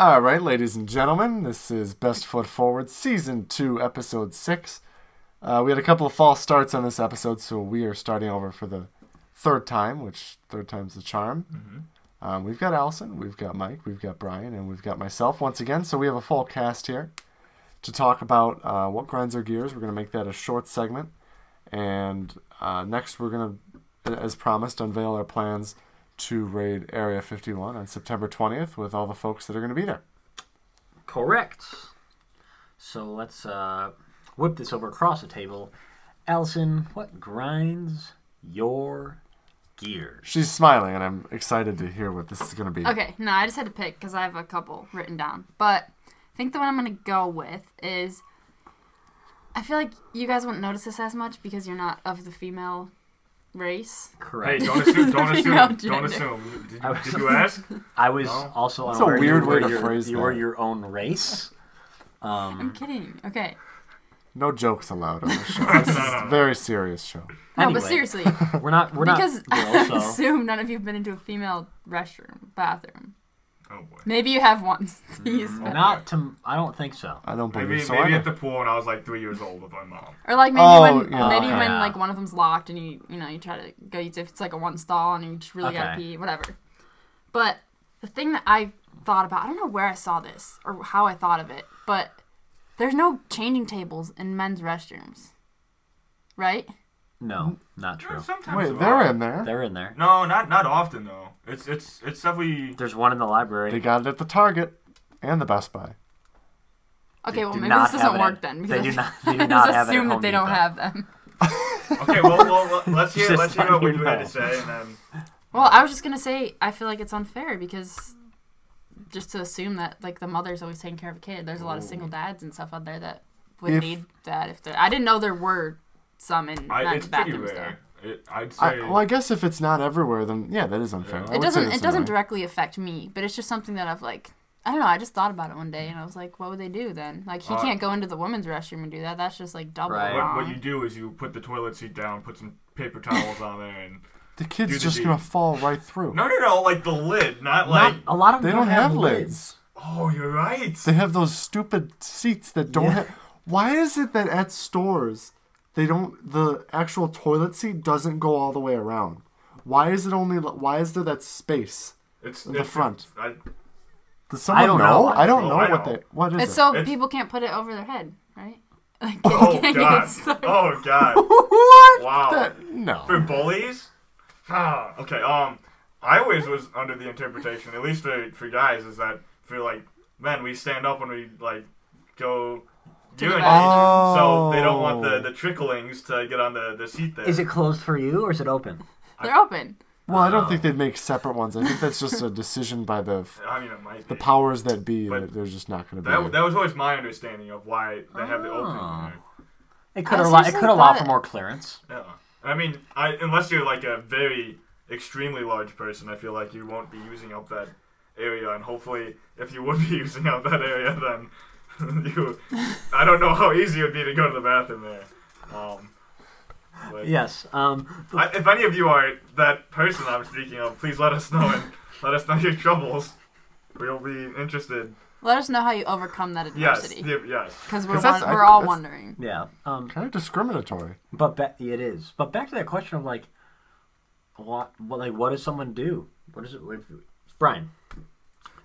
All right, ladies and gentlemen, this is Best Foot Forward, Season 2, Episode 6. Uh, we had a couple of false starts on this episode, so we are starting over for the third time, which third time's the charm. Um, we've got Allison, we've got Mike, we've got Brian, and we've got myself once again. So we have a full cast here to talk about uh, what grinds our gears. We're going to make that a short segment. And uh, next, we're going to, as promised, unveil our plans to raid Area 51 on September 20th with all the folks that are going to be there. Correct. So let's uh, whip this over across the table. Allison, what grinds your gears? She's smiling, and I'm excited to hear what this is going to be. Okay, no, I just had to pick because I have a couple written down. But I think the one I'm gonna go with is. I feel like you guys wouldn't notice this as much because you're not of the female race. Hey, Correct. don't assume. Don't assume. Female don't gender. assume. Did, I you- was- did you ask? I was No. also That's a weird you way to your, phrase You were your own race. I'm Um, kidding. Okay. No jokes allowed on this show. This is a very serious show. No, Anyway. but seriously, we're not. We're because not Because I assume none of you've been into a female restroom, bathroom. Oh boy. Maybe you have one. Please, mm-hmm. but- not to. I don't think so. I don't believe Maybe so. maybe either. at the pool when I was like three years old with my mom. Or like maybe Oh, when yeah. maybe Okay. when Yeah. like one of them's locked and you you know you try to go if it's like a one stall and you just really gotta Okay. pee whatever. But the thing that I thought about I don't know where I saw this or how I thought of it, but there's no changing tables in men's restrooms, right? No, mm. not true. Sometimes Wait, they're in there. They're in there. No, not not often though. It's it's it's definitely. There's one in the library. They got it at the Target and the Best Buy. Okay, well do maybe not this have doesn't it work at- then they because do not- they do I not just have it at assume that Home they don't Depot. have them. Okay, well, well, well let's hear Just let's hear what you you had know. to say, and then Well, I was just gonna say I feel like it's unfair because just to assume that like the mother's always taking care of a kid. There's a lot of single dads and stuff out there that would If- need that if they're. I didn't know there were some in I, men's it's pretty bathrooms though. rare. It, I'd say. I, well, I guess if it's not everywhere, then yeah, that is unfair. Yeah. It doesn't. It doesn't annoying. directly affect me, but it's just something that I've like. I don't know. I just thought about it one day, and I was like, "What would they do then? Like, he Uh, can't go into the women's restroom and do that. That's just like double Right. what, wrong." what you do is you put the toilet seat down, put some paper towels on there, and The kid's the just deed. gonna fall right through. no, no, no, like the lid, not Not, like. a lot of them they them don't have lids. Oh, you're right. They have those stupid seats that don't Yeah. have. Why is it that at stores they don't the actual toilet seat doesn't go all the way around? Why is it only? Why is there that space? It's in the it's- front. I, Does someone don't know? know. I don't Oh, know I what know. they. What is It's it? so It's- people can't put it over their head, right? Like, oh can't god. Oh god. what? Wow. That- no. For bullies? Ah, okay, um, I always was under the interpretation, at least for, for guys, is that for like men, we stand up when we like go To the urinate, bathroom. so they don't want the, Oh. the tricklings to get on the, the seat there. Is it closed for you or is it open? They're open. Well, I don't uh, think they'd make separate ones. I think that's just a decision by the I mean, it might the be. powers that be. But that they're just not going to be. That, that was always my understanding of why they have the opening Oh. It could I allow. It seriously could allow thought for more clearance. Yeah. I mean, I, unless you're like a very extremely large person, I feel like you won't be using up that area. And hopefully, if you would be using up that area, then you. I don't know how easy it would be to go to the bathroom there. Um, Yes. Um. I, if any of you are that person I'm speaking of, please let us know and let us know your troubles. We'll be interested. Let us know how you overcome that adversity. yeah, yes. Because we're, 'Cause that's- won- I- we're all wondering. Yeah. Um. kind of discriminatory. But ba- it is. But back to that question of like, what? What? Like, what does someone do? What is it? If, Brian,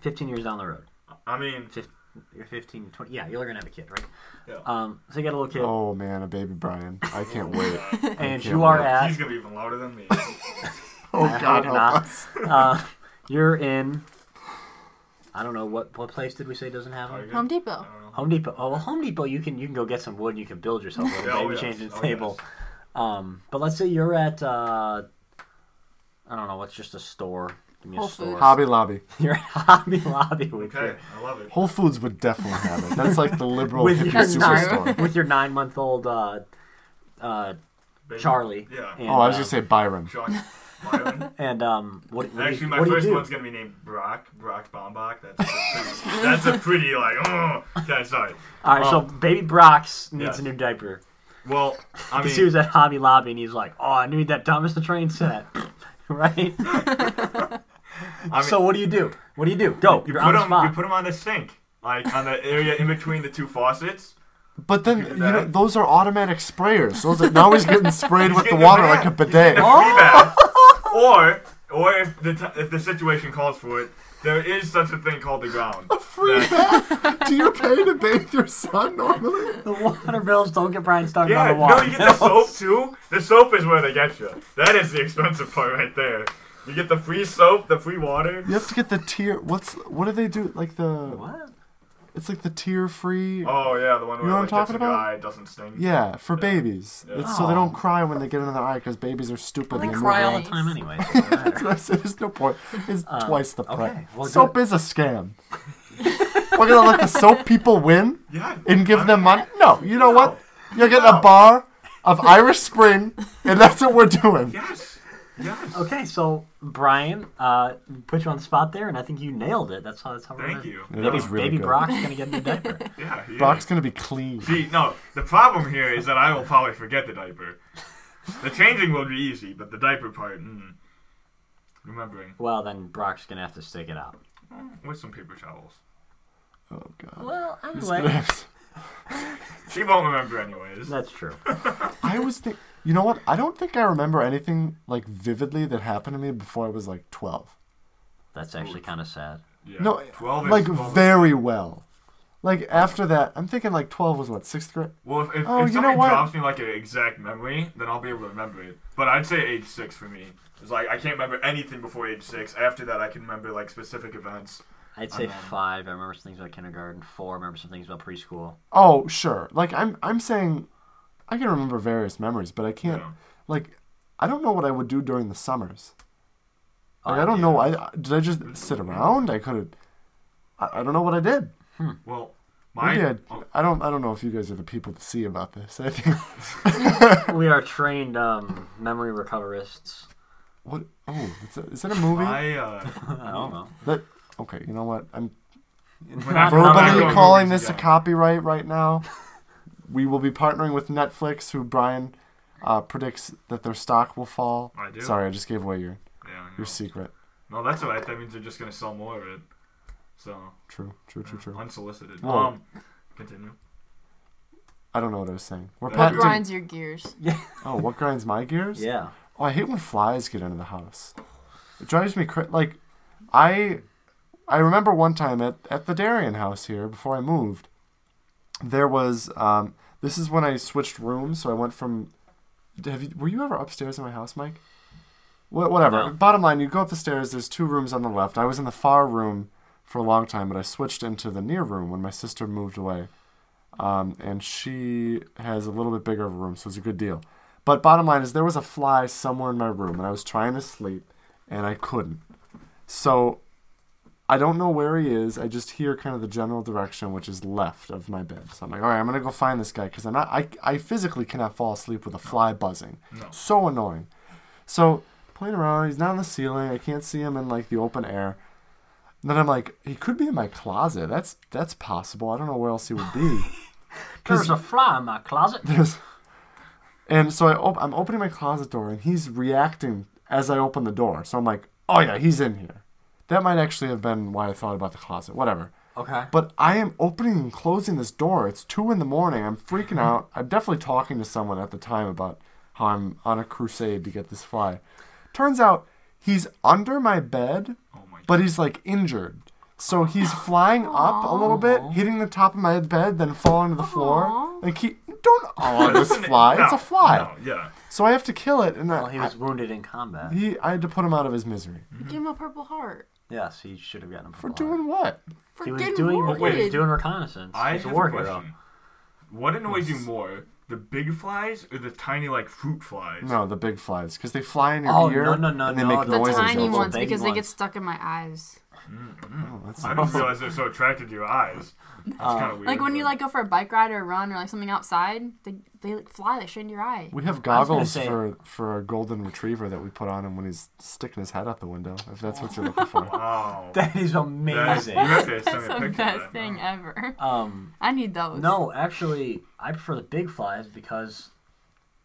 fifteen years down the road, I mean, fif- you're 15, 20, Yeah, you're gonna have a kid, right? Yeah. Um. So you got a little kid, Oh man, a baby Brian. I can't wait. and can't you are wait. at. he's gonna be even louder than me. Oh I God, do help not. us. Uh, you're in. I don't know what what place did we say doesn't have them? Home Depot. I don't know. Home Depot. Oh, well, Home Depot. You can you can go get some wood. and You can build yourself a little oh, baby yes. changing Oh, table. yes. Um, but let's say you're at uh, I don't know what's just a store. Give me a Whole store. Foods. Hobby Lobby. You're at Hobby Lobby with Okay, your I love it. Whole Foods would definitely have it. That's like the liberal with hippie your superstore. with your nine month old uh, uh, Baby. Charlie. Yeah. And, Oh, I was uh, gonna say Byron. Sean Myron. And um, what, what do Actually, you, my what do you first do? one's gonna be named Brock. Brock Bombach. That's a pretty, that's a pretty like. Oh, okay, sorry. All right, so um, baby Brox needs yes. a new diaper. Well, I Because mean, he was at Hobby Lobby and he's like, "Oh, I need that Thomas the Train set," right? I mean, so what do you do? What do you do? Go. you You're put on the them. You put them on the sink, like on the area in between the two faucets. But then You know those are automatic sprayers. Those are, now he's getting sprayed He's with the getting a water bath. like a He's bidet. a free oh. or, or if the t- if the situation calls for it, there is such a thing called the ground. A Free That- bath? Do you pay to bathe your son normally? the water bills don't get Brian started Yeah, on the no, water. you get the soap too. The soap is where they get you. That is the expensive part right there. You get the free soap, the free water. You have to get the tier. What's what do they do? Like the What? it's like the tear free. Oh yeah, the one where You know what like, I'm gets talking about? eye, it doesn't sting. Yeah, for babies. Yeah. It's so they don't Oh. cry when they get into their eye because babies are stupid. They and cry all the time anyway. That's what I. There's no point. It's Uh, twice the okay, price. well, soap is a scam. We're gonna let the soap people win Yeah. and give I'm- them money? No. You know what? You're getting a bar of Irish Spring, and that's what we're doing. Yes. Yes. Okay, so Brian, uh, put you on the spot there, and I think you nailed it. That's how. That's how. we're Thank gonna- you. That Baby, was really baby good. Brock's gonna get a new diaper. Yeah. he Brock's gonna be clean. See, no, the problem here is that I will probably forget the diaper. The changing will be easy, but the diaper part, mm, remembering well, then Brock's gonna have to stick it out. with some paper towels. Oh god. Well, He's gonna anyway, have to- She won't remember anyways. that's true. I was think. You know what? I don't think I remember anything like vividly that happened to me before I was like 12. That's actually kind of sad. Yeah. No, 12 is, like 12 is- very well. Like after that, I'm thinking like 12 was what sixth grade. Well, if, if, Oh, if you know somebody what? drops me like an exact memory, then I'll be able to remember it. But I'd say age six for me. It's like I can't remember anything before age six. After that, I can remember like specific events. I'd say Um, five. I remember some things about kindergarten. Four. I remember some things about preschool. Oh, sure. Like I'm I'm saying I can remember various memories, but I can't Yeah. like I don't know what I would do during the summers. Like Oh, I don't yeah. know. I did I just sit around? I could have I, I don't know what I did. Well, my Maybe I, oh, I don't I don't know if you guys are the people to see about this. I think we are trained um, memory recoverists. what oh is that, is that a movie? my uh, I don't know. that okay, you know what? I'm We're not- Not- we're not verbally calling movies this a copyright right now. We will be partnering with Netflix, who Brian uh, predicts that their stock will fall. I do. Sorry, I just gave away your Yeah, your secret. No, that's alright. That means they're just gonna sell more of it. So True, true, true, true. unsolicited. Whoa. Um, continue. I don't know what I was saying. We're What What patenting. grinds your gears? Yeah. Oh, what grinds my gears? Yeah. Oh, I hate when flies get into the house. It drives me crazy. Like, I, I remember one time at at the Darien house here before I moved. There was um. This is when I switched rooms, so I went from. Have you? Were you ever upstairs in my house, Mike? Wha- whatever. No. Bottom line, you go up the stairs. There's two rooms on the left. I was in the far room for a long time, but I switched into the near room when my sister moved away. Um, and she has a little bit bigger of a room, so it's a good deal. But bottom line is there was a fly somewhere in my room, and I was trying to sleep, and I couldn't. So I don't know where he is. I just hear kind of the general direction, which is left of my bed. So I'm like, all right, I'm gonna go find this guy because I'm not. I I physically cannot fall asleep with a fly buzzing. No. So annoying. So playing around, he's not on the ceiling. I can't see him in like the open air. And then I'm like, he could be in my closet. That's that's possible. I don't know where else he would be. There's a fly in my closet. There's, and so I op- I'm opening my closet door, and he's reacting as I open the door. So I'm like, oh yeah, he's in here. That might actually have been why I thought about the closet. Whatever. Okay. But I am opening and closing this door. It's two in the morning. I'm freaking mm-hmm. out. I'm definitely talking to someone at the time about how I'm on a crusade to get this fly. Turns out he's under my bed, Oh my. but he's like injured. So he's flying up a little bit, hitting the top of my bed, then falling to the floor. Aw. Like he don't oh this Listen, fly. no, it's a fly. No, yeah. So I have to kill it, and Well, he was wounded in combat. He I had to put him out of his misery mm-hmm. Give him a purple heart. Yes, he should have gotten him for purple doing what? For He was getting doing. wounded. He was doing reconnaissance. I He's a war a hero. What annoys you more, the big flies or the tiny like fruit flies? No, the big flies, because they fly in your Oh, ear no, no, no, and they no, make the The noises. tiny ones baby because they get stuck in my eyes. Oh, that's I didn't realize they're so attracted to your eyes. That's Uh, kind of weird. Like when you like go for a bike ride or a run or like something outside, they they like fly, they straight into your eye. We have goggles say- for for a golden retriever that we put on him when he's sticking his head out the window. If that's what you're looking for. Wow. That is That is- amazing. you have to send That's the best that thing now. ever. Um, I need those. no, actually, I prefer the big flies because,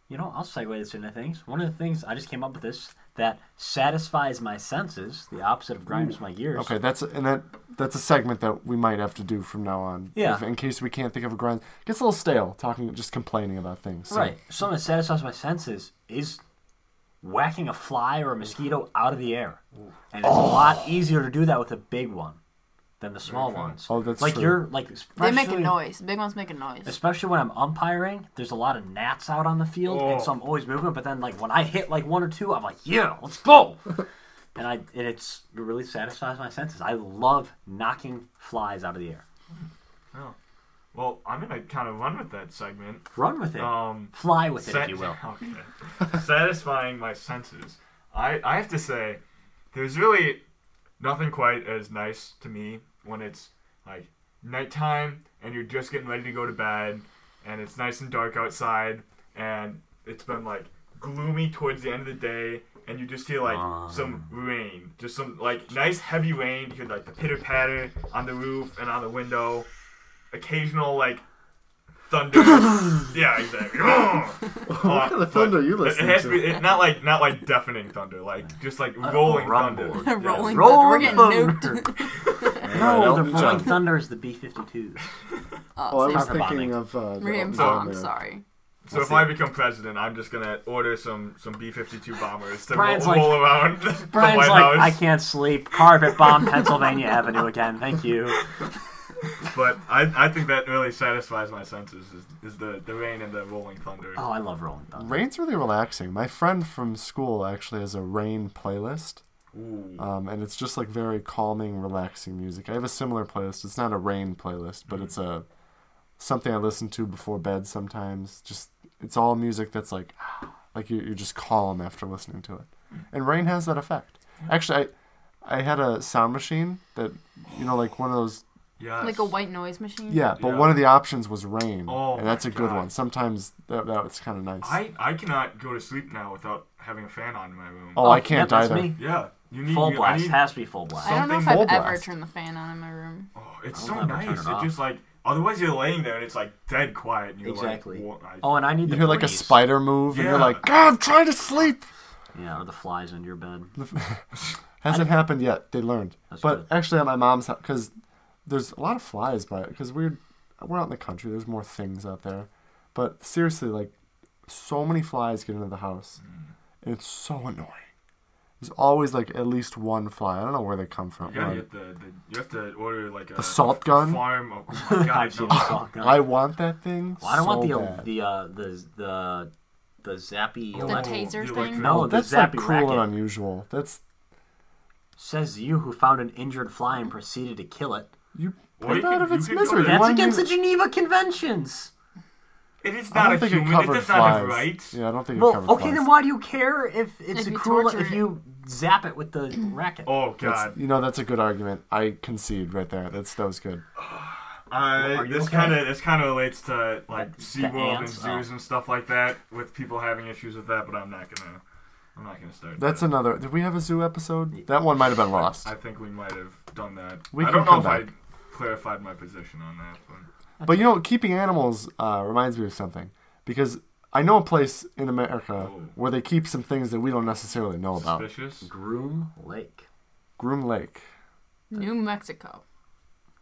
you know, I'll segue this into things. One of the things I just came up with this that satisfies my senses, the opposite of grinds my gears. Okay, that's and that that's a segment that we might have to do from now on. Yeah. If, in case we can't think of a grind, gets a little stale talking, just complaining about things. So- Right. Something that satisfies my senses is whacking a fly or a mosquito out of the air. And it's a lot easier to do that with a big one than the small ones. Oh, that's like true. you're like They make a especially- noise. Big ones make a noise. Especially when I'm umpiring, there's a lot of gnats out on the field, and Oh. so I'm always moving. But then, like when I hit like one or two, I'm like, "Yeah, let's go!" and I and it's it really satisfies my senses. I love knocking flies out of the air. Oh. Well, I'm gonna kind of run with that segment. Run with it, Um, fly with it, if you will. Okay. Satisfying my senses. I, I have to say, there's really nothing quite as nice to me when it's like nighttime and you're just getting ready to go to bed and it's nice and dark outside and it's been like gloomy towards the end of the day and you just hear like some rain. Just some like nice heavy rain. You hear like the pitter patter on the roof and on the window. Occasional like thunder. yeah, exactly. what kind of thunder are you listening it has to? to be it, not like not like deafening thunder, like just like rolling thunder. rumble. Yeah. rolling Rolling thunder. We're getting thunder. nuked. No, the rolling John. thunder is the B-52s. Oh, I was same Talk about thinking me. of uh, the Radium bomb. There. Sorry. So We'll if see. I become president, I'm just gonna order some some B-52 bombers to Brian's roll, like- roll around the Brian's White like, House. I can't sleep. Carpet bomb Pennsylvania Avenue again. Thank you. But I, I think that really satisfies my senses is, is the, the rain and the rolling thunder. Oh, I love rolling thunder. Rain's really relaxing. My friend from school actually has a rain playlist. Ooh. Um, and it's just like very calming, relaxing music. I have a similar playlist. It's not a rain playlist, but it's a something I listen to before bed sometimes. Just it's all music that's like like you you're just calm after listening to it. And rain has that effect. Actually, I I had a sound machine that you know like one of those Yes. Like a white noise machine. yeah, but Yeah. one of the options was rain, Oh and that's a good God. one. Sometimes that that was kind of nice. I, I cannot go to sleep now without having a fan on in my room. oh, I oh, can't yep, that's either. me. Yeah. You need Full you, I blast. need- Has to be full blast. I don't know if I've full ever turned the fan on in my room. Oh, it's so nice. it It, just like otherwise you're laying there and it's like dead quiet. And you're Exactly. Like, wa- I- Oh, Oh, and I need You the hear like a spider move, and you're like, God, I'm trying to sleep. Yeah, or the flies in your bed. Hasn't happened yet. They learned. That's but good. actually, at my mom's house, because there's a lot of flies by it. Because we're we're out in the country. There's more things out there. But seriously, like, so many flies get into the house, Mm. and it's so annoying. There's always like at least one fly. I don't know where they come from. You gotta but get the, the you have to order like a The salt a gun? farm. Of, oh my God, I've no. salt gun. I want that thing. Well, I don't so want the bad. the uh, the the the zappy. The elect- taser the thing? No, the that's like zappy cruel racket. and unusual. That's Says you who found an injured fly and proceeded to kill it. You Or put you it out could- of you its could misery. to- That's wanna against the Geneva Conventions. It is I not don't a think human. it It covered does not have flies. rights. Yeah, I don't think it Well, covered okay, flies. then why do you care if it's If a you cruel torture if it. you zap it with the racket? Oh That's- God. you know that's a good argument. I concede right there. That's that was good. Uh, Are you this okay? kind of this kind of relates to like The SeaWorld and ants? zoos Oh. and stuff like that with people having issues with that. But I'm not gonna. I'm not gonna start. That's that. another. Did we have a zoo episode? That one might have been lost. I think we might have done that. We I don't know if back. I clarified my position on that. But But you know, keeping animals uh, reminds me of something because I know a place in America Oh. where they keep some things that we don't necessarily know about. suspicious. Groom Lake. Groom Lake, New Mexico.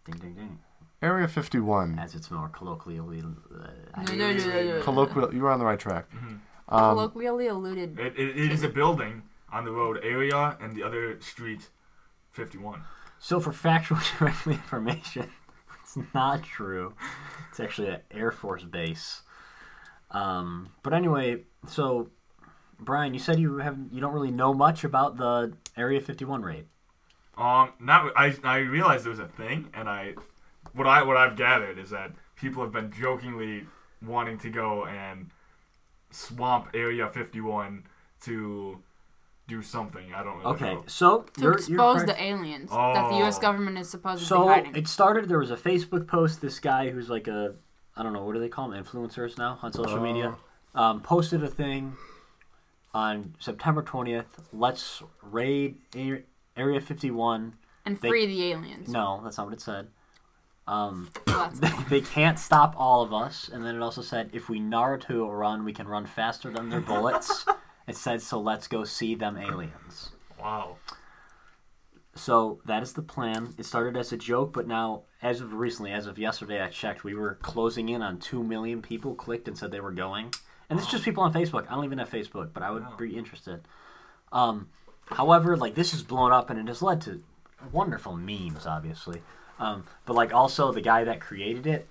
Ding ding ding. Area 51. As it's more colloquially. Uh, Yeah, yeah, yeah, yeah. Colloquial. You were on the right track. Um, Colloquially alluded. It, it, it is a building on the road area and the other street, 51. So for factual correct information, it's not true. It's actually an Air Force base. Um, but anyway, so Brian, you said you have you don't really know much about the Area 51 raid. Um, not I. I realized there was a thing, and I, what I what I've gathered is that people have been jokingly wanting to go and swamp Area 51 to do something. I don't really Okay, know. so To you're, expose you're correct. the aliens that the U.S. Oh. government is supposed to be So it started. There was a Facebook post. This guy who's like a, I don't know, what do they call them? Influencers now on social media. Um, posted a thing on September twentieth. Let's raid A- Area Fifty One. and they- free the aliens. No, that's not what it said. Um, Well, that's- they can't stop all of us. And then it also said if we Naruto run, we can run faster than their bullets. It said, "So let's go see them aliens." Wow. So that is the plan. It started as a joke, but now, as of recently, as of yesterday, I checked, we were closing in on two million people clicked and said they were going. And it's just people on Facebook. I don't even have Facebook, but I would Wow. be interested. Um, however, like this has blown up and it has led to wonderful memes, obviously. Um, but like also the guy that created it,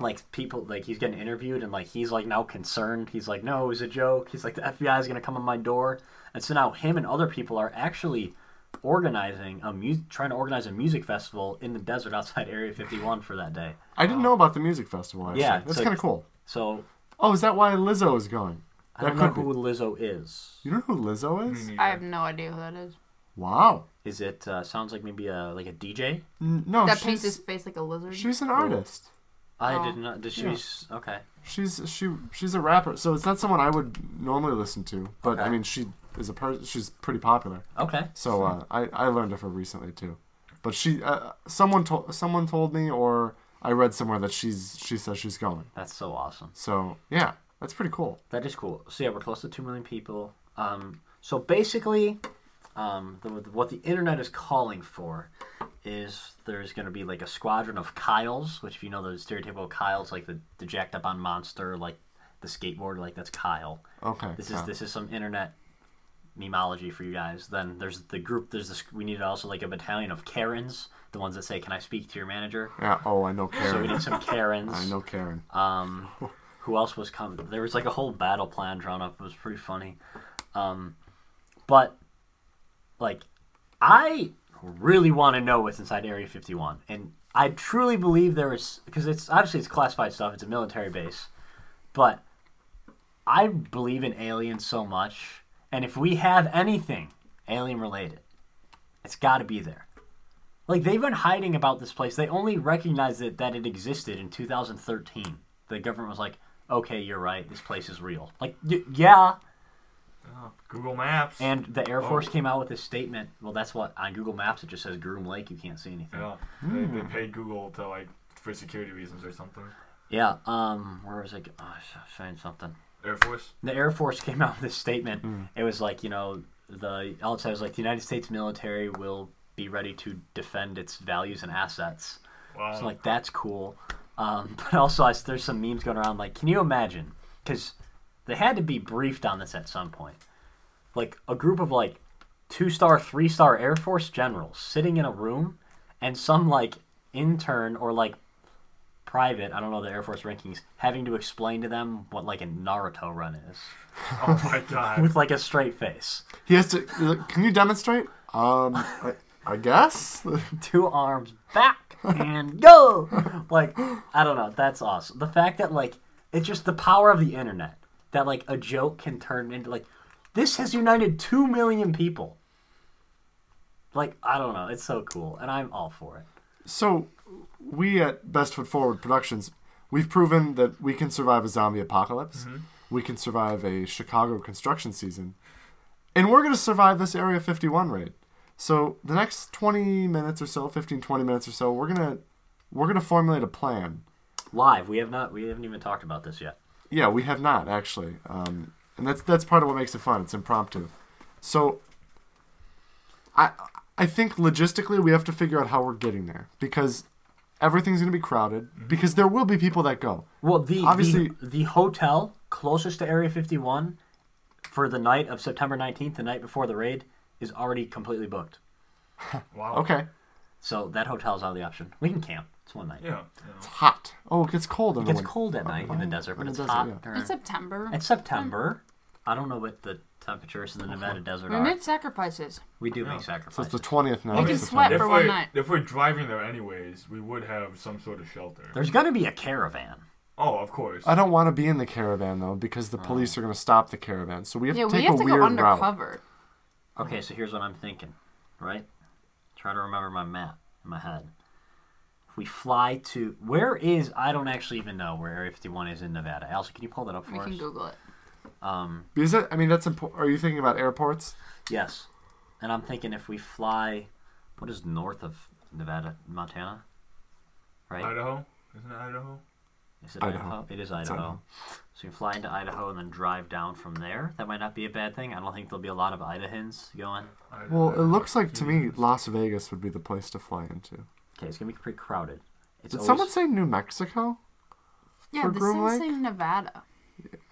like people like he's getting interviewed and like he's like now concerned. He's like, no, it was a joke. He's like the FBI is gonna come on my door, and so now him and other people are actually organizing a mu- trying to organize a music festival in the desert outside Area 51 for that day. I didn't know about the music festival. Actually. Yeah, that's so- kind of cool. So Oh, is that why Lizzo is going? I That don't know could be. who Lizzo is. You know who Lizzo is? I have no idea who that is. Wow. Is it uh, sounds like maybe a like a DJ? N- No, that paints his face like a lizard. she's an artist. I Oh. did not. Did Yeah. she's okay? She's she she's a rapper, so it's not someone I would normally listen to. But I mean, she is a person. She's pretty popular. Okay. So uh, I I learned of her recently too. But she uh, someone told someone told me, or I read somewhere that she's she says she's going. That's so awesome. So yeah, that's pretty cool. That is cool. So yeah, we're close to two million people. Um, so basically, um, the, what the internet is calling for is there's going to be like a squadron of Kyles, which if you know the stereotypical Kyles, like the, the jacked up on monster, like the skateboard, like that's Kyle. Okay. This is this is some internet memology for you guys. Then there's the group. There's this. We need also like a battalion of Karens, the ones that say, "Can I speak to your manager?" Yeah. Oh, I know Karen. So we need some Karens. I know Karen. Um, who else was coming? There was like a whole battle plan drawn up. It was pretty funny. Um, but like, I really want to know what's inside Area 51, and I truly believe there is because it's obviously it's classified stuff. It's a military base, but I believe in aliens so much, and if we have anything alien related, it's got to be there. Like they've been hiding about this place. They only recognized it that it existed in 2013. The government was like, "Okay, you're right. This place is real." Like, yeah. Oh, Google Maps. And the Air Oh. Force came out with this statement. Well, that's what on Google Maps it just says Groom Lake. You can't see anything. yeah, they, they paid Google to like for security reasons or something. Yeah. Um. Where was I? go- Oh, saying something. Air Force. The Air Force came out with this statement. It was like, you know, the all it said was like the United States military will be ready to defend its values and assets. Wow. So like that's cool. Um, but also, I, there's some memes going around. Like, can you imagine? Because they had to be briefed on this at some point. Like a group of like two star, three star Air Force generals sitting in a room, and some like intern or like private, I don't know the Air Force rankings, having to explain to them what like a Naruto run is oh my god. with like a straight face, He has to. Can you demonstrate? Um, I, I guess. two arms back and go. Like I don't know, that's awesome. The fact that like it's just the power of the internet that like a joke can turn into like this has united two million people. Like I don't know, it's so cool, and I'm all for it. So, we at Best Foot Forward Productions, we've proven that we can survive a zombie apocalypse. Mm-hmm. We can survive a Chicago construction season. And we're going to survive this Area 51 raid. So, the next 20 minutes or so, 15 20 minutes or so, we're going to we're going to formulate a plan. Live, we have not, we haven't even talked about this yet. Yeah, we have not actually. Um, and that's that's part of what makes it fun. It's impromptu. So, I I think logistically we have to figure out how we're getting there because everything's going to be crowded because there will be people that go. Well, the Obviously- the, the hotel closest to Area 51 for the night of September 19th, the night before the raid, is already completely booked. Wow. Okay, So that hotel's out of the option. We can camp. It's one night. Yeah. it's hot. Oh, it gets cold in It gets winter. cold at night in the desert, but the it's desert, hot. yeah. during- It's September. It's September. I don't know what the temperatures in the Nevada desert we are. make sacrifices. We do Yeah. make So sacrifices. it's the twentieth night. We of can September. sweat If for we're, one night. if we're driving there anyways, we would have some sort of shelter. There's gonna be a caravan. Oh, of course. I don't want to be in the caravan though because the oh. police are going to stop the caravan. So we have Yeah, to take we have a to weird go route. undercover. Okay, so here's what I'm thinking, right? Try to remember my map in my head. If we fly to where is I don't actually even know where Area 51 is in Nevada. Elsa, can you pull that up for We for can us? Google it. Um, Is it? I mean, that's important. Are you thinking about airports? yes, and I'm thinking if we fly, what is north of Nevada, Montana? Right? Idaho? Isn't it Idaho? Is it Idaho. Idaho? It is It's Idaho. Idaho. So you fly into Idaho and then drive down from there. That might not be a bad thing. I don't think there'll be a lot of Idahans going. Well, it looks like to me Las Vegas would be the place to fly into. Okay, it's gonna be pretty crowded. It's Did always- someone say New Mexico? Yeah, For this is saying Nevada.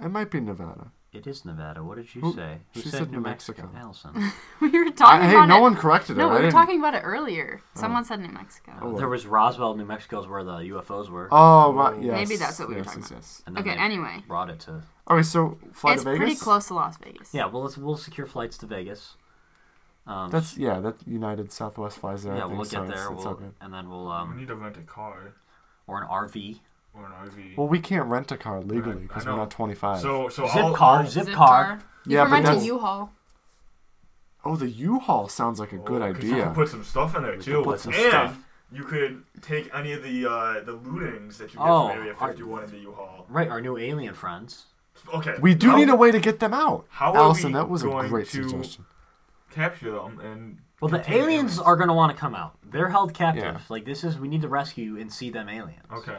It might be Nevada. It is Nevada. What did you Who- say? Who she said, said New New Mexico? Mexico. Allison. we were I, talking hey, about no it. one corrected No, it. I we were didn't- talking about it earlier. Someone said New Mexico. Oh, there was Roswell, New Mexico, is where the UFOs were, Oh, right. Yes. Maybe that's what we were yes, talking yes, about. yes. and then Okay, they anyway. brought it to. Okay, so fly it's to Vegas. pretty close to Las Vegas. Yeah, well, let's, we'll secure flights to Vegas. Um, That's yeah. That United Southwest flies there. I yeah, think, we'll so get it's- there. It's, all We'll, good. and then we'll We um need to rent a car or an RV. Or an RV. Well, we can't rent a car legally because I we're know. not 25. so so Zip I'll, car, I'll- zip car. You Yeah, can but rent a that's- U-Haul. oh, the U-Haul sounds like a good Oh, 'cause You idea. could put some stuff in there We too, put some and stuff. you could take any of the uh, the lootings that you get Oh, from Area are- 51 the U-Haul. Right, our new alien friends. Okay, We do how- need a way to get them out. How are Allison, we that was a going great to suggestion. capture them and. Well, the contain aliens are going to want to come out. They're held captive. Yeah. Like this is we need to rescue and see them aliens. Okay.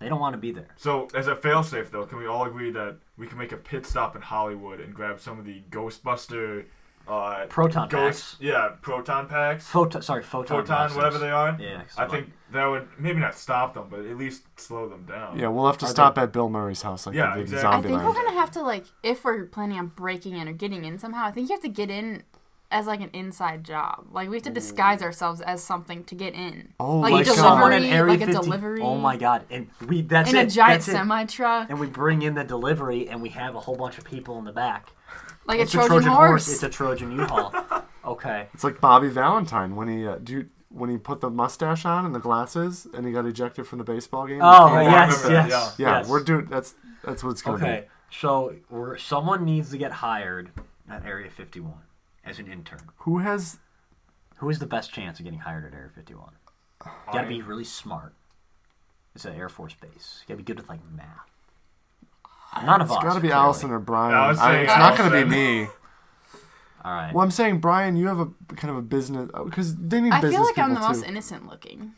They don't want to be there. So, as a failsafe, though, can we all agree that we can make a pit stop in Hollywood and grab some of the Ghostbuster, uh, Proton ghost, packs. yeah, proton packs, Photon, sorry, photon. photon, blasters. whatever they are? Yeah. 'cause I like- think that would maybe not stop them, but at least slow them down. Yeah, we'll have to Are stop at Bill Murray's house like Yeah, they did exactly. I think we're gonna have to like, if we're planning on breaking in or getting in somehow, I think you have to get in as like an inside job. Like we have to disguise ourselves as something to get in. Oh, like, like a delivery, in Area like a delivery. Oh my god! And we that's In it. a giant semi truck, And we bring in the delivery, and we have a whole bunch of people in the back. like it's a Trojan, horse. It's a Trojan U-Haul. okay. It's like Bobby Valentine when he uh, do you, when he put the mustache on and the glasses and he got ejected from the baseball game. Oh He came I back. yes, yes, that, yeah, yes. we're doing that's that's what it's gonna Okay, so we're, someone needs to get hired at Area 51 as an intern. Who has Who has the best chance of getting hired at Area 51? You gotta be really smart. It's an Air Force base. You gotta be good with like math. None of us. It's got to be clearly. Allison or Brian. Yeah, I was I- saying it's not going to be me. All right. Well, I'm saying Brian, you have a kind of a business because they need I business feel like I'm the people most too. innocent looking.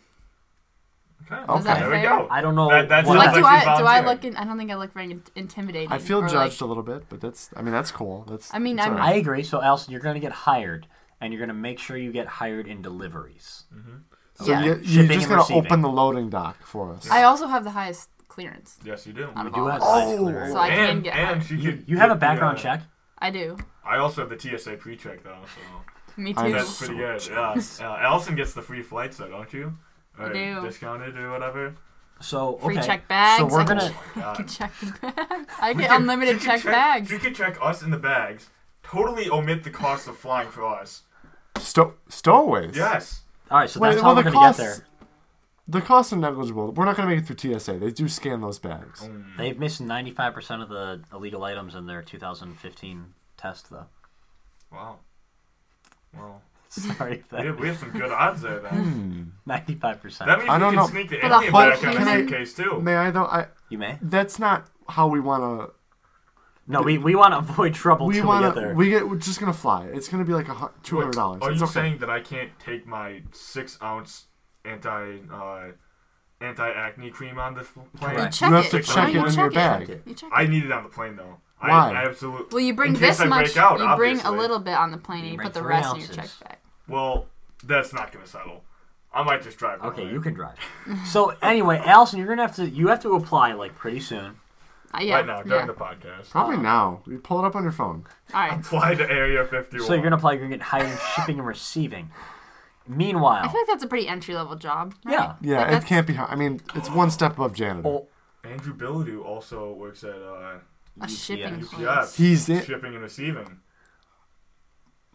Okay. Is that there we go. I don't know. That- that's what- Like, do I do I look? In, I don't think I look very intimidating. I feel judged Like, a little bit, but that's I mean that's cool. That's I mean, that's I'm- all right. I agree. So, Allison, you're gonna get hired, and you're gonna make sure you get hired in deliveries. so yeah. you, you're just gonna open the loading dock for us. I also have the highest clearance. Yes, you do. Out We do have of us. Oh. clearance. So I can and get and hired. she You, you have a get the, background uh, check. I do. I also have the TSA pre-check though, so Me I too. that's pretty good. Yeah. jealous. Uh, Allison gets the free flights though, don't you? I Or do. Discounted or whatever. So Free okay. check bags. So we're I gonna. Oh my I can God. check the bags. I We get could- unlimited check check, bags. She could check us in the bags. Totally omit the cost of flying for us. Sto- stowaways. Yes. All right. So Wait, that's well, how we're gonna costs, get there. The costs are negligible. We're not gonna make it through TSA. They do scan those bags. Mm. They've missed 95% of the illegal items in their 2015 test, though. Wow. Well, Sorry, if we have, we have some good odds there then. Hmm. 95%. That means I we don't can know. sneak the But a alien whole back on the human- suitcase too. May I though? I you may. that's not how we wanna. No, we, we want to avoid trouble We till we get wanna. there. We get. We're just gonna fly. It's gonna be like a two hundred dollars. Are It's you okay. saying that I can't take my six ounce anti uh, anti acne cream on this plane? You check You have it. to Why check you it in check your it? bag. You check I need it on the plane though. Why? I, I absolutely. Well, you bring this I much. out, you bring a little bit on the plane, and you bring put the three rest in your ounces. check bag. Well, that's not gonna settle. I might just drive. Okay, away. you can drive. so anyway, Allison, you're gonna have to you have to apply like pretty soon. Uh, yeah. right now during yeah. the podcast. Probably now. You pull it up on your phone. All right. Fly to Area 51. So you're gonna apply. You're gonna get hired in shipping and receiving. Meanwhile, I feel like that's a pretty entry level job. right? Yeah. Yeah, Like, it can't be. hard. I mean, it's one step above janitor. oh, Andrew Bilodeau also works at uh, A shipping UPS. place. UPS. He's in- shipping and receiving.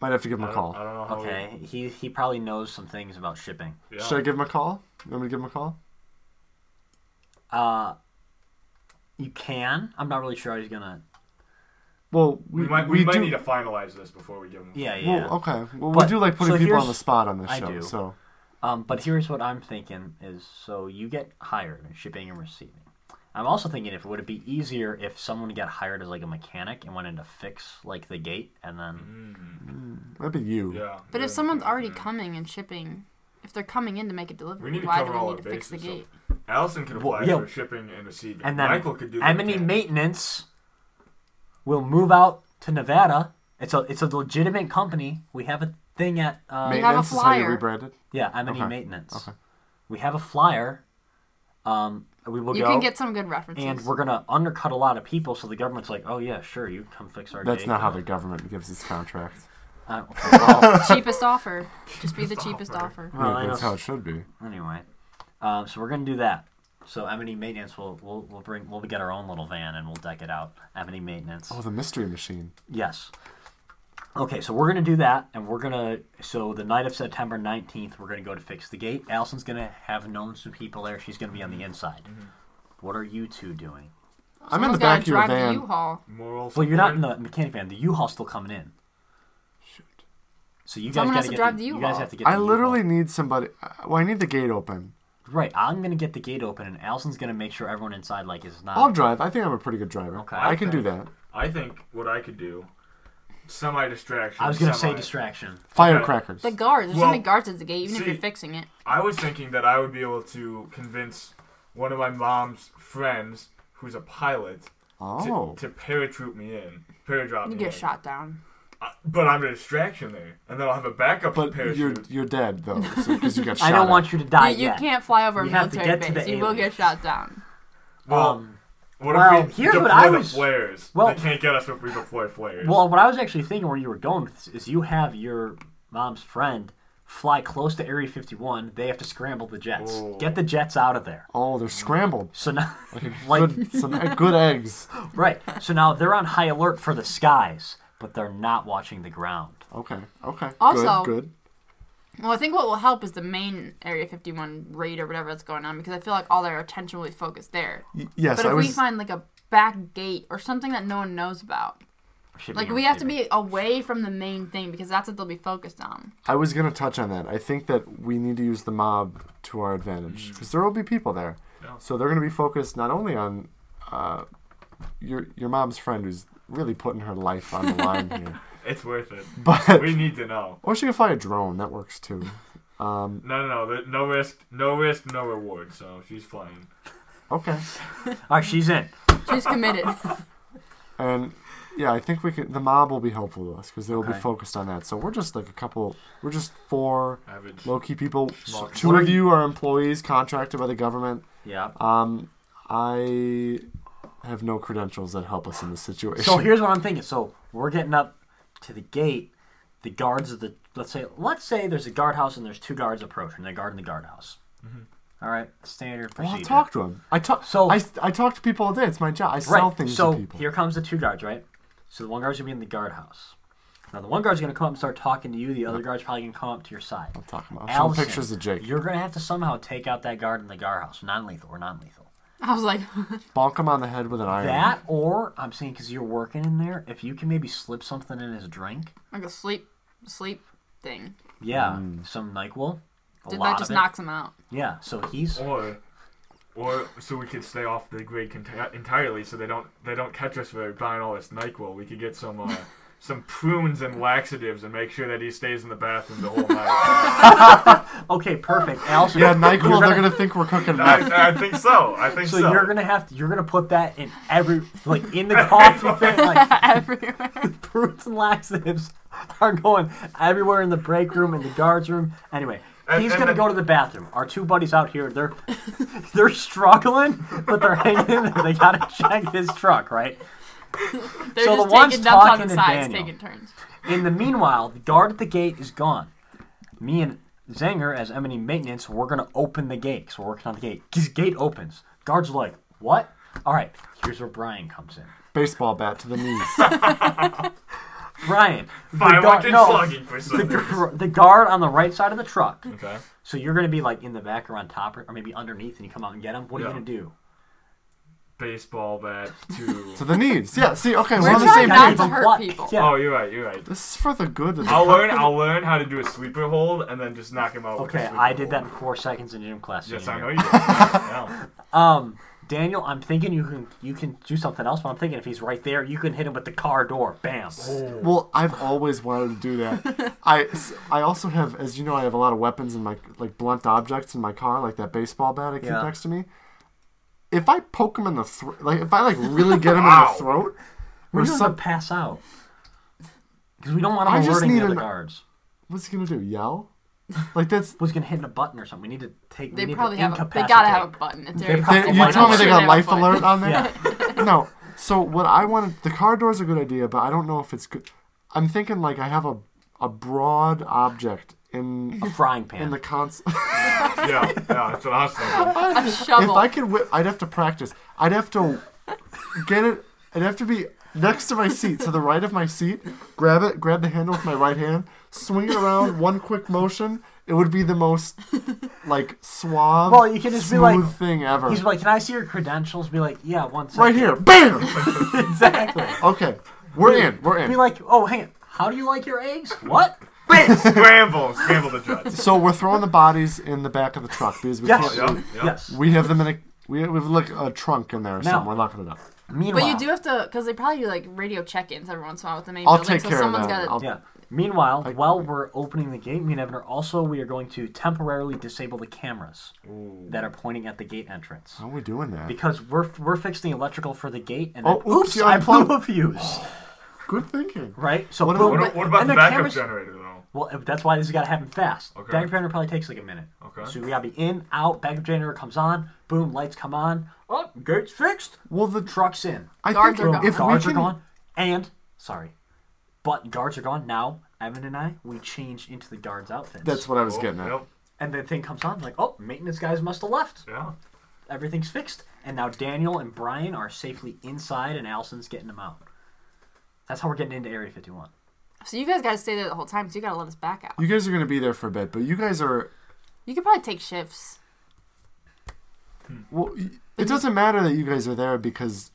Might have to give him I a don't, I call. don't know how. Okay, he he probably knows some things about shipping. Yeah. Should I give him a call? You want me to give him a call? Uh, you can. I'm not really sure how he's gonna. Well, we, we, might we, might do. need to finalize this before we give him. Yeah, yeah. Well, okay. Well, But- we do like putting so people on here's- the spot on this I show. do. So Um, but here's what I'm thinking is so you get hired in shipping and receiving. I'm also thinking if would it be easier if someone got hired as like a mechanic and went in to fix like the gate and then Mm, that'd be you. yeah. But yeah, if someone's yeah, already yeah. coming and shipping, if they're coming in to make a delivery, We need to why cover do all we need to fix the bases, so- Allison can apply Well, yeah. for shipping and receiving. And then Michael could do the Emily Maintenance will move out to Nevada. It's a it's a legitimate company. We have a thing at uh, May- have a Maintenance is how you flyer. rebranded. yeah Emily Okay. Maintenance. Okay. We have a flyer. Um, we will You go can get some good references. and we're gonna undercut a lot of people, so the government's like, oh yeah, sure, you come fix our. That's gate." not how the government gives its contracts. Uh, well, cheapest offer. Just be the Cheapest cheapest offer. offer. well, Yeah, that's how it should be. Anyway, um, so we're gonna do that. So Emily Maintenance will we'll, we'll bring we'll get our own little van and we'll deck it out. Emily Maintenance. Oh, the mystery machine. Yes. Okay, so we're gonna do that, and we're gonna. So the night of September nineteenth, we're gonna go to fix the gate. Allison's gonna have known some people there. She's gonna be on the inside. What are you two doing? I'm in the back of your van. The U-Haul. Moral Well, you're not in the mechanic van. The U-Haul's still coming in. Shoot. So you guys Someone gotta has to get drive the, the You guys U-Haul. have to get. I literally U-Haul. need somebody. uh, Well, I need the gate open. Right, I'm gonna get the gate open, and Allison's gonna make sure everyone inside like is not. I'll drive. I think I'm a pretty good driver. Okay. I can do that. I think what I could do, semi distraction. I was gonna say distraction. Firecrackers. The guards. There's Well, so many guards at the gate, even if see- you're fixing it. I was thinking that I would be able to convince one of my mom's friends, who's a pilot, to, Oh. to paratroop me in, paradrop You me get in. shot down. Uh, but I'm a distraction there, and then I'll have a backup But parachute. you're dead though. I don't want you're dead though, because you got shot. I don't at. want you to die you, you yet. can't fly over We a have to military get to base. the You will aliens. get shot down. well, what well, if we here's deploy what I the was- flares? well- they can't get us if we deploy flares. Well, what I was actually thinking where you were going with this is you have your mom's friend fly close to Area 51. They have to scramble the jets. Oh. Get the jets out of there. Oh, they're scrambled. So now, Like like, good, some good eggs. right. So now they're on high alert for the skies, but they're not watching the ground. Okay. Okay. Also- good. Good. Well, I think what will help is the main Area 51 raid or whatever that's going on because I feel like all their attention will be focused there. Y- yes, But I if was. we find like a back gate or something that no one knows about, Should like we have to be away from the main thing because that's what they'll be focused on. I was gonna touch on that. I think that we need to use the mob to our advantage because there will be people there. Yeah. So they're gonna be focused not only on uh, your your mom's friend who's really putting her life on the line here, it's worth it. but We need to know. or she can fly a drone. That works too. Um, No, no, no. No risk, no risk, no reward. So she's flying. okay. All right, she's in. She's committed. And yeah, I think we can. The mob will be helpful to us because they will be focused on that. So we're just like a couple. We're just four Average. low key people. Small- Two of you are employees contracted by the government. Yeah. Um, I have no credentials that help us in this situation. So here's what I'm thinking. So we're getting up to the gate. The guards of the let's say let's say there's a guardhouse and there's two guards approaching. They guard in the guardhouse. Mm-hmm. All right, standard Well, procedure. I'll talk to him. I talk. So- I, I talk to people all day. It's my job. I sell right. things so to people. here comes the two guards, right? So the one guard's gonna be in the guardhouse. Now the one guard's gonna come up and start talking to you. The other guard's probably gonna come up to your side. I'm talking about. I'll show him Allison, pictures of Jake. You're gonna have to somehow take out that guard in the guardhouse. Non-lethal or non-lethal. I was like, Bonk him on the head with an iron. That or I'm saying because you're working in there, if you can maybe slip something in his drink. like a sleep, sleep thing. Yeah, Mm. some Nyquil. A Did lot that just of it. knocks him out? Yeah, so he's Or, or so we could stay off the grid conti- entirely, so they don't they don't catch us for buying all this Nyquil. We could get some uh, some prunes and laxatives and make sure that he stays in the bathroom the whole night. okay. Perfect. Allison, Yeah, you're Nyquil. gonna- They're gonna think we're cooking meth. I, I think so. I think So so. you're gonna have to you're gonna put that in every like in the coffee thing like Everywhere. prunes and laxatives are going everywhere in the break room in the guards room. Anyway, And- he's and gonna then- go to the bathroom. Our two buddies out here, they're they're struggling, but they're hanging in there. They gotta check his truck, right? They're So the one's taking dumps on talking the to sides, Daniel. taking turns. In the meanwhile, the guard at the gate is gone. Me and Zanger, as M&E maintenance, we're gonna open the gate. So we're working on the gate. This gate opens. Guards are like, "What?" All right, here's where Brian comes in. Baseball bat to the knees. Brian, the Violent guard, and no, slugging for the, reason. gu- the guard on the right side of the truck. Okay. So you're gonna be like in the back or on top or, or maybe underneath, and you come out and get him. What are Yeah. you gonna do? Baseball bat to. to the knees. Yeah. See. Okay. We're We're on the trying same not page. to hurt What? people. Yeah. Oh, you're right. You're right. This is for the good of the I'll learn. company. I'll learn how to do a sleeper hold and then just knock him out. with a Okay, sleeper I did that hold. in four seconds in gym class. Yes, senior I know year. you did. Yeah. Um, Daniel, I'm thinking you can you can do something else, but I'm thinking if he's right there, you can hit him with the car door. Bam. Well, I've always wanted to do that. I, I also have, as you know, I have a lot of weapons in my like blunt objects in my car, like that baseball bat I keep Yeah. next to me. If I poke him in the throat, like if I like really get him in the throat, We're or going to some, pass out because we don't want him I just alerting the other an- guards. what's he gonna do? Yell? Like that's. Who's going to hit a button or something? We need to take. They need probably to have. A, they gotta have a button. It's very probably- They, you might tell me not they got have life button. alert on there? Yeah. No. So what I wanted, the car door is a good idea, but I don't know if it's good. I'm thinking like I have a a broad object in a frying pan. in the console. Yeah, yeah, it's an awesome. was. A shovel. if I could whip, I'd have to practice. I'd have to get it. I'd have to be next to my seat, to the right of my seat. Grab it, grab the handle with my right hand, swing it around, one quick motion. It would be the most like suave, Well, you can just be smooth like- thing ever. He's like, "Can I see your credentials?" Be like, "Yeah, one second. right here, bam. exactly. Okay, we're in. We're in. Be like, "Oh, hang on. How do you like your eggs? What?" scramble, scramble the jets. So we're throwing the bodies in the back of the truck because we Yes. can't. Yep, yep. Yes. We have them in a. We we have like a trunk in there or Now- something. We're locking it up. Meanwhile, But you do have to, because they probably do like radio check-ins every once in a while with the main I'll building. take so care of someone's that. gotta. Yeah. Meanwhile, while we're opening the gate, me and Evan are also we are going to temporarily disable the cameras that are pointing at the gate entrance How are we doing that? because we're we're fixing the electrical for the gate and Oh, then, oops, oops, you I blew unplugged. a fuse. Good thinking. Right. So What boom, about- What, what about the backup cameras- generator though? Well, uh, that's why this has got to happen fast. Okay. Backup generator probably takes like a minute. Okay. So we gotta be in, out. Backup generator comes on. Boom, lights come on. Oh, gate's fixed. Well, the Truck's in. I Guards think are gone. if guards we are gone, and sorry, but guards are gone now. Evan and I we changed into the guards' outfits. That's what I was Oh, getting at. Yep. and the thing comes on like, oh, maintenance guys must have left. Yeah. Everything's fixed, and now Daniel and Brian are safely inside, and Allison's getting them out. That's how we're getting into Area 51. So you guys gotta stay there the whole time. So you gotta let us back out. You guys are gonna be there for a bit, but you guys are. You could probably take shifts. Hmm. Well, it doesn't matter that you guys are there because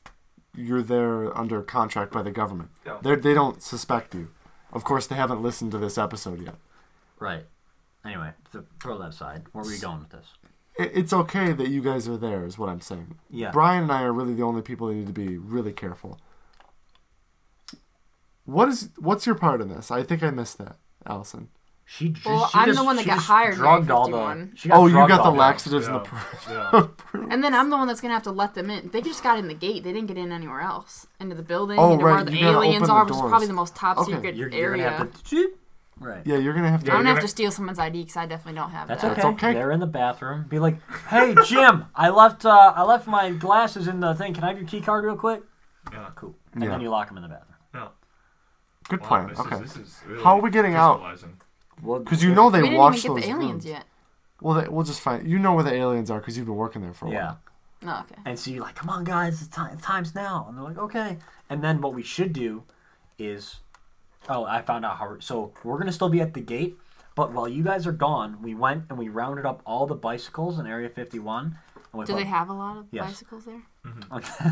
you're there under contract by the government. Yeah. They they don't suspect you. Of course, they haven't listened to this episode yet. Right. Anyway, th- throw that aside. Where were you going with this? It, it's okay that you guys are there, is what I'm saying. Yeah. Brian and I are really the only people that need to be really careful. What is what's your part in this? I think I missed that, Allison. She just, Well, she I'm just, the one that got hired drugged all the. 51. She got Oh, you got the all the- laxatives and Yeah. the. yeah. And then I'm the one that's gonna have to let them in. They just got in the gate. They didn't get in anywhere else. Into the building. Oh, into right, where the you aliens open the are, which is probably the most top Okay. secret You're, you're area. gonna. Right. Yeah, you're gonna have to. I'm gonna have gonna- to steal someone's ID because I definitely don't have That's that. okay. okay. They're in the bathroom. Be like, "Hey Jim, I left uh, I left my glasses in the thing. Can I have your key card real quick?" Yeah. Cool. And Yeah. then you lock them in the bathroom. Yeah. Good Wow, plan. this okay. Is, this is really How are we getting out? Because you know they we didn't watch even get those the aliens rooms. yet. Well, they, we'll just find. You know where the aliens are because you've been working there for a Yeah. while. Oh, okay. And so you're like, "Come on, guys, it's time. Time's now." And they're like, "Okay." And then what we should do is, oh, I found out how. So we're gonna still be at the gate, but while you guys are gone, we went and we rounded up all the bicycles in Area 51. And we Do put- they have a lot of Yes. bicycles there? Mm-hmm. Okay.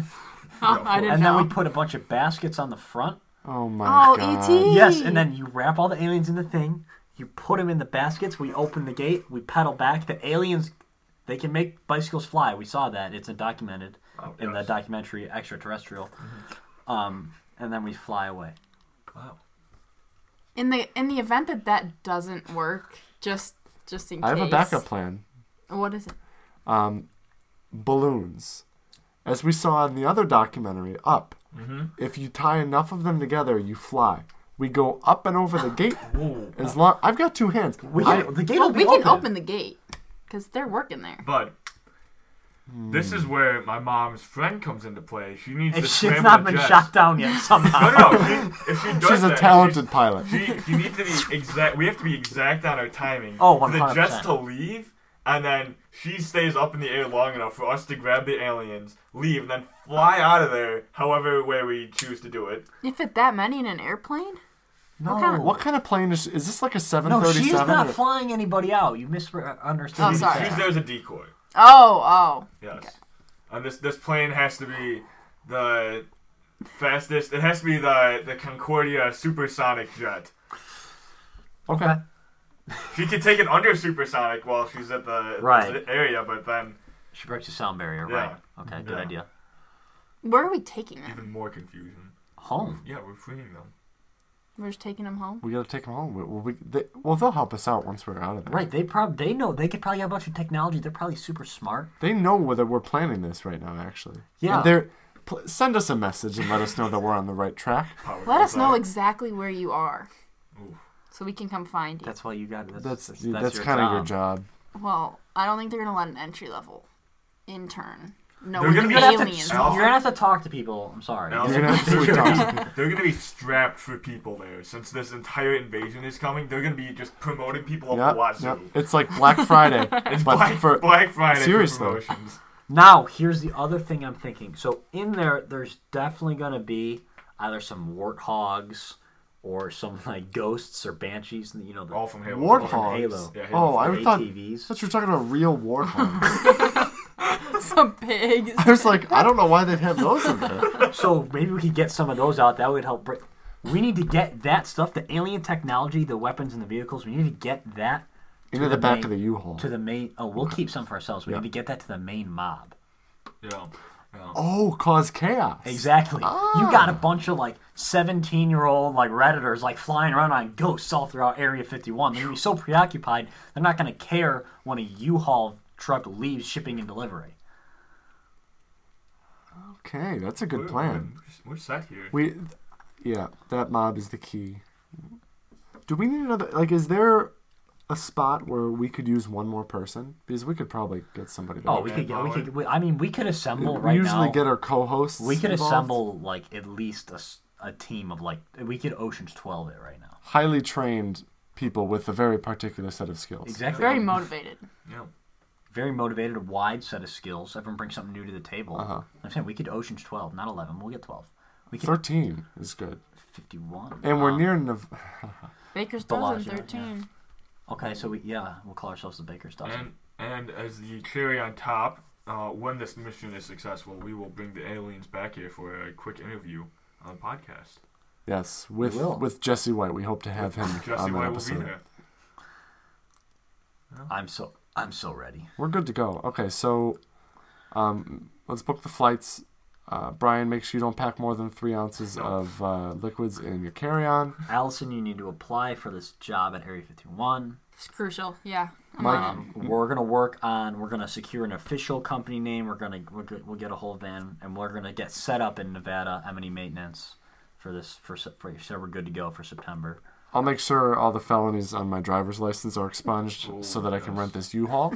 Oh, I didn't and then we put a bunch of baskets on the front. Oh my Oh, god. E.T. Yes, and then you wrap all the aliens in the thing. You put them in the baskets. We open the gate. We pedal back. The aliens, they can make bicycles fly. We saw that. It's documented Oh, in the documentary Extraterrestrial. Um, and then we fly away. Wow. in the in the event that that doesn't work, just just in I case. have a backup plan. What is it? Um, balloons. As we saw in the other documentary, Up. Mm-hmm. If you tie enough of them together, you fly. We go up and over the gate. As long I've got two hands. We I- can, the gate Well, will be we can open. open the gate because they're working there. But this Hmm. is where my mom's friend comes into play. She needs If to shit's scramble not been jets. shot down yet somehow. No, no. She, if she does she's a that, talented pilot. She, she needs to be exact. We have to be exact on our timing. Oh, for the 100%. jets to leave, and then she stays up in the air long enough for us to grab the aliens, leave, and then fly out of there. However, way we choose to do it. You fit that many in an airplane? no. kind of- What kind of plane is? Is this like a 737? no, 737? she's not or- flying anybody out. You misunderstood. Oh, She's- sorry. She's there as a decoy. Oh, oh. Yes. And this this plane has to be the fastest. It has to be the the Concordia supersonic jet. okay. She could take it under supersonic while she's at the, Right. the area, but then She breaks the sound barrier, Yeah. right? Okay, good idea. Where are we taking them? Even more confusion. Home. Yeah, we're freeing them. We're just taking them home. We gotta take them home. We, well, we, they, well, they'll help us out once we're out of there. Right, they probably they know they could probably have a bunch of technology. They're probably super smart. They know whether we're planning this right now, actually. Yeah. And they're pl- send us a message and let us know that we're on the right track. Power Let us know out. exactly where you are, Ooh. So we can come find you. That's why you got that's That's that's, that's, your kind of your job. job. Well, I don't think they're gonna let an entry level intern No, They're gonna be- You're gonna, have aliens to, Alpha. you're gonna have to talk to people. I'm sorry. Now, You're gonna to they're, gonna be, they're gonna be strapped for people there. Since this entire invasion is coming, they're gonna be just promoting people up Yep, the wazoo. yep. It's like Black Friday, It's but Black, for Black Friday seriously. for promotions. Now, here's the other thing I'm thinking. So in there, there's definitely gonna be either some warthogs or some like ghosts or banshees. You know, the All from Halo. Warthogs. from Halo. Yeah, Halo oh, I the thought, I ATVs. thought you were talking about real warthogs. Some pigs. I was like, I don't know why they'd have those in there. So maybe we could get some of those out. That would help. Bring... We need to get that stuff, the alien technology, the weapons and the vehicles. We need to get that Into the the back main- of the U-Haul. to the main. Oh, we'll keep some for ourselves. We Yeah. need to get that to the main mob. Yeah. Yeah. Oh, cause chaos. Exactly. Ah. You got a bunch of like 17 year old like redditors like flying around on ghosts all throughout Area 51. They're gonna be so preoccupied they're not gonna care when a U-Haul truck leaves shipping and delivery. Okay, that's a good We're- plan. We're, we're set here. We, yeah, that mob is the key. Do we need another? Like, is there a spot where we could use one more person? Because we could probably get somebody. There. Oh, we could get. We could. We, I mean, we could assemble we right usually now. get our co-hosts. we could involved. assemble like at least a, a team of like we could Ocean's 12 it right now. highly trained people with a very particular set of skills. Exactly. Very motivated. Yeah. very motivated, a wide set of skills. Everyone brings something new to the table. Uh-huh. I'm saying we could Ocean's 12, not 11. We'll get 12. We could Thirteen is good, 51. and we're Um, near. Nev- Baker's Bellagio, dozen, thirteen. Okay, so we yeah, we'll call ourselves the Baker's Dozen. And and as the cherry on top, uh, when this mission is successful, we will bring the aliens back here for a quick interview on the podcast. yes, with with Jesse White, we hope to have him Jesse on that White will be episode. there. I'm so I'm so ready. We're good to go. Okay, so um, let's book the flights. Uh, Brian, make sure you don't pack more than three ounces of uh, liquids in your carry-on. Allison, you need to apply for this job at Area 51. It's crucial. Yeah. I'm Mike- on. Um, we're gonna work on. We're gonna secure an official company name. We're gonna we're, go- we'll get a whole van, and we're gonna get set up in Nevada M&E maintenance for this for, for so we're good to go for September. I'll make sure all the felonies on my driver's license are expunged Oh, so that I can rent this U-Haul.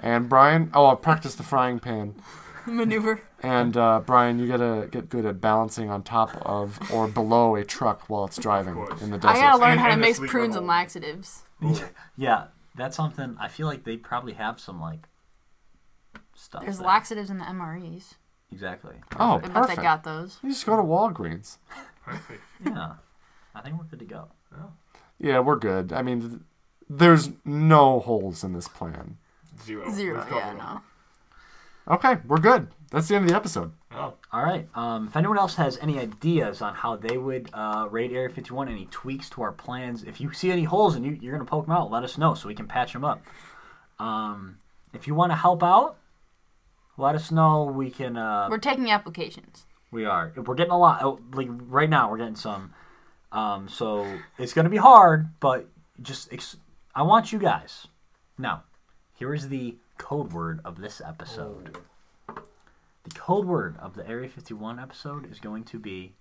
and Brian, oh, I'll practice the frying pan. Maneuver. And uh, Brian, you gotta get good at balancing on top of or below a truck while it's driving in the desert. I desert. gotta learn And- how to and the mix sleeper prunes and laxatives. Oh, Yeah, that's something. I feel like they probably have some like stuff. There's there. laxatives in the MREs. Exactly. Oh, I bet they got those. You just go to Walgreens. perfect. Yeah, I think we're good to go. Oh. Yeah, we're good. I mean, th- there's no holes in this plan. Zero. Zero. Yeah, covered them. no. Okay, we're good. That's the end of the episode. Oh, All right. Um, if anyone else has any ideas on how they would uh, raid Area 51, any tweaks to our plans, if you see any holes and you, you're going to poke them out, let us know so we can patch them up. Um, if you want to help out, let us know. We can. Uh, We're taking applications. we are. We're getting a lot. oh, Like right now, we're getting some. Um, so it's going to be hard, but just ex- I want you guys. Now, here is the code word of this episode. Oh. The code word of the Area 51 episode is going to be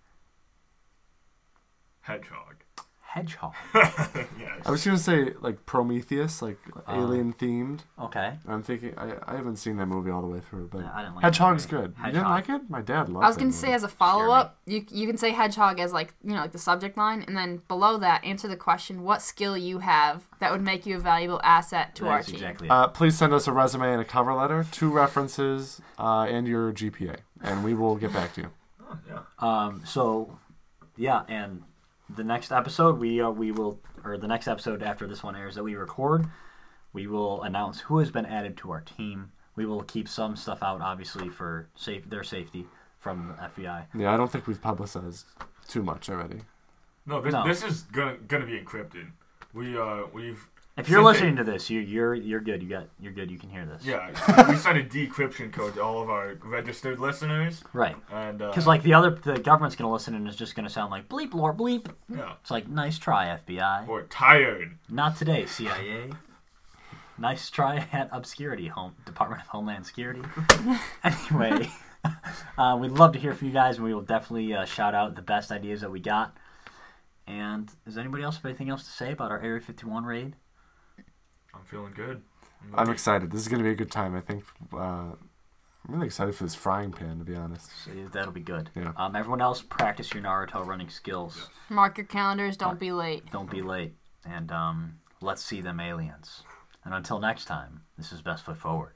hedgehog. Hedgehog. yes. I was gonna say like Prometheus, like alien themed. Okay. I'm thinking I, I haven't seen that movie all the way through, but Yeah, I didn't like Hedgehog's good. movie. You didn't like it? My dad loved. It. I was gonna movie. say as a follow up, you you can say hedgehog as like you know like the subject line, and then below that answer the question: what skill you have that would make you a valuable asset to our That's team. exactly it. Uh, please send us a resume and a cover letter, two references, uh, and your GPA, and we will get back to you. Oh, yeah. Um, so, yeah, and the next episode we uh, we will, or the next episode after this one airs that we record, we will announce who has been added to our team. We will keep some stuff out, obviously, for safe their safety from the FBI. Yeah, I don't think we've publicized too much already. No, this No. this is gonna gonna be encrypted. We uh we've If you're listening to this, you, you're you're good. You got you're good. You can hear this. Yeah, we sent a decryption code to all of our registered listeners, Right. and uh, Because like the other, the government's gonna listen and it's just gonna sound like bleep lore bleep. yeah, It's like nice try FBI. or tired. Not today CIA. nice try at obscurity, home Department of Homeland Security. anyway, uh, we'd love to hear from you guys, and we will definitely uh, shout out the best ideas that we got. And does anybody else have anything else to say about our Area 51 raid? I'm feeling good. I'm excited. This is gonna be a good time. I think. Uh, I'm really excited for this frying pan, to be honest. So that'll be good. Yeah. Um, everyone else, practice your Naruto running skills. Mark your calendars. Don't be late. Don't be late. And um, let's see them aliens. And until next time, this is Best Foot Forward.